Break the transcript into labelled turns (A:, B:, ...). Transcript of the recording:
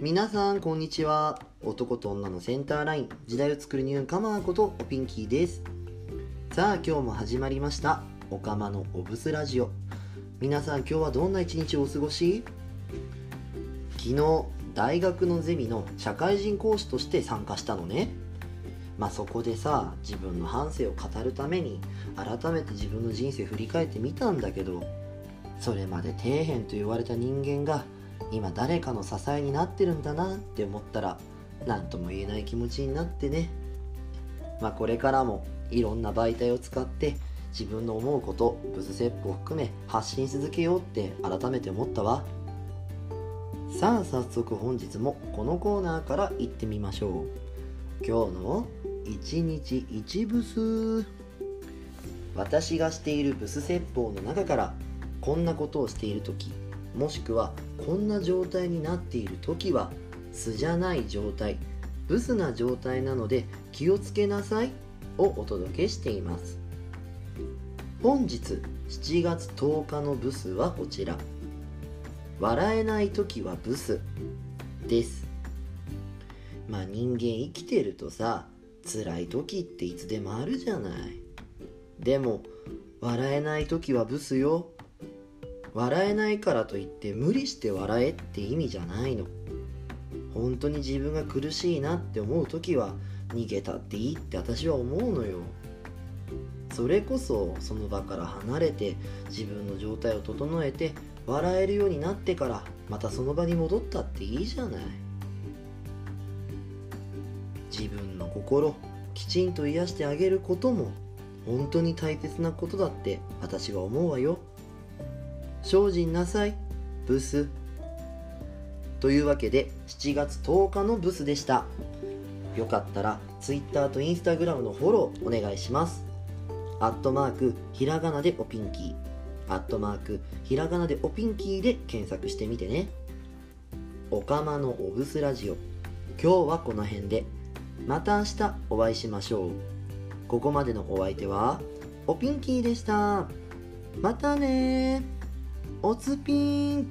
A: 皆さんこんにちは。男と女のセンターライン。時代を作るニューカマーことおピンキーです。さあ今日も始まりました。おかまのおブスラジオ。皆さん今日はどんな一日をお過ごし？昨日大学のゼミの社会人講師として参加したのね。まあそこでさ自分の半生を語るために改めて自分の人生振り返ってみたんだけどそれまで底辺と言われた人間が今誰かの支えになってるんだなって思ったら何とも言えない気持ちになってね。まあこれからもいろんな媒体を使って自分の思うことブス説法を含め発信し続けようって改めて思ったわ。さあ早速本日もこのコーナーから行ってみましょう。今日の一日一ブス。私がしているブス説法の中からこんなことをしている時もしくはこんな状態になっている時は素じゃない状態ブスな状態なので気をつけなさいをお届けしています。本日7月10日のブスはこちら。笑えない時はブスです。まあ人間生きてるとさ辛い時っていつでもあるじゃない。でも笑えない時はブスよ。笑えないからといって無理して笑えって意味じゃないの。本当に自分が苦しいなって思う時は逃げたっていいって私は思うのよ。それこそその場から離れて自分の状態を整えて笑えるようになってからまたその場に戻ったっていいじゃない。自分の心きちんと癒してあげることも本当に大切なことだって私は思うわよ。精進なさい。ブス。というわけで7月10日のブスでした。よかったら Twitter と Instagram のフォローお願いします。アットマークひらがなでおピンキー。アットマークひらがなでおピンキーで検索してみてね。おかまのおブスラジオ。今日はこの辺で。また明日お会いしましょう。ここまでのお相手はおピンキーでした。またねおつぴん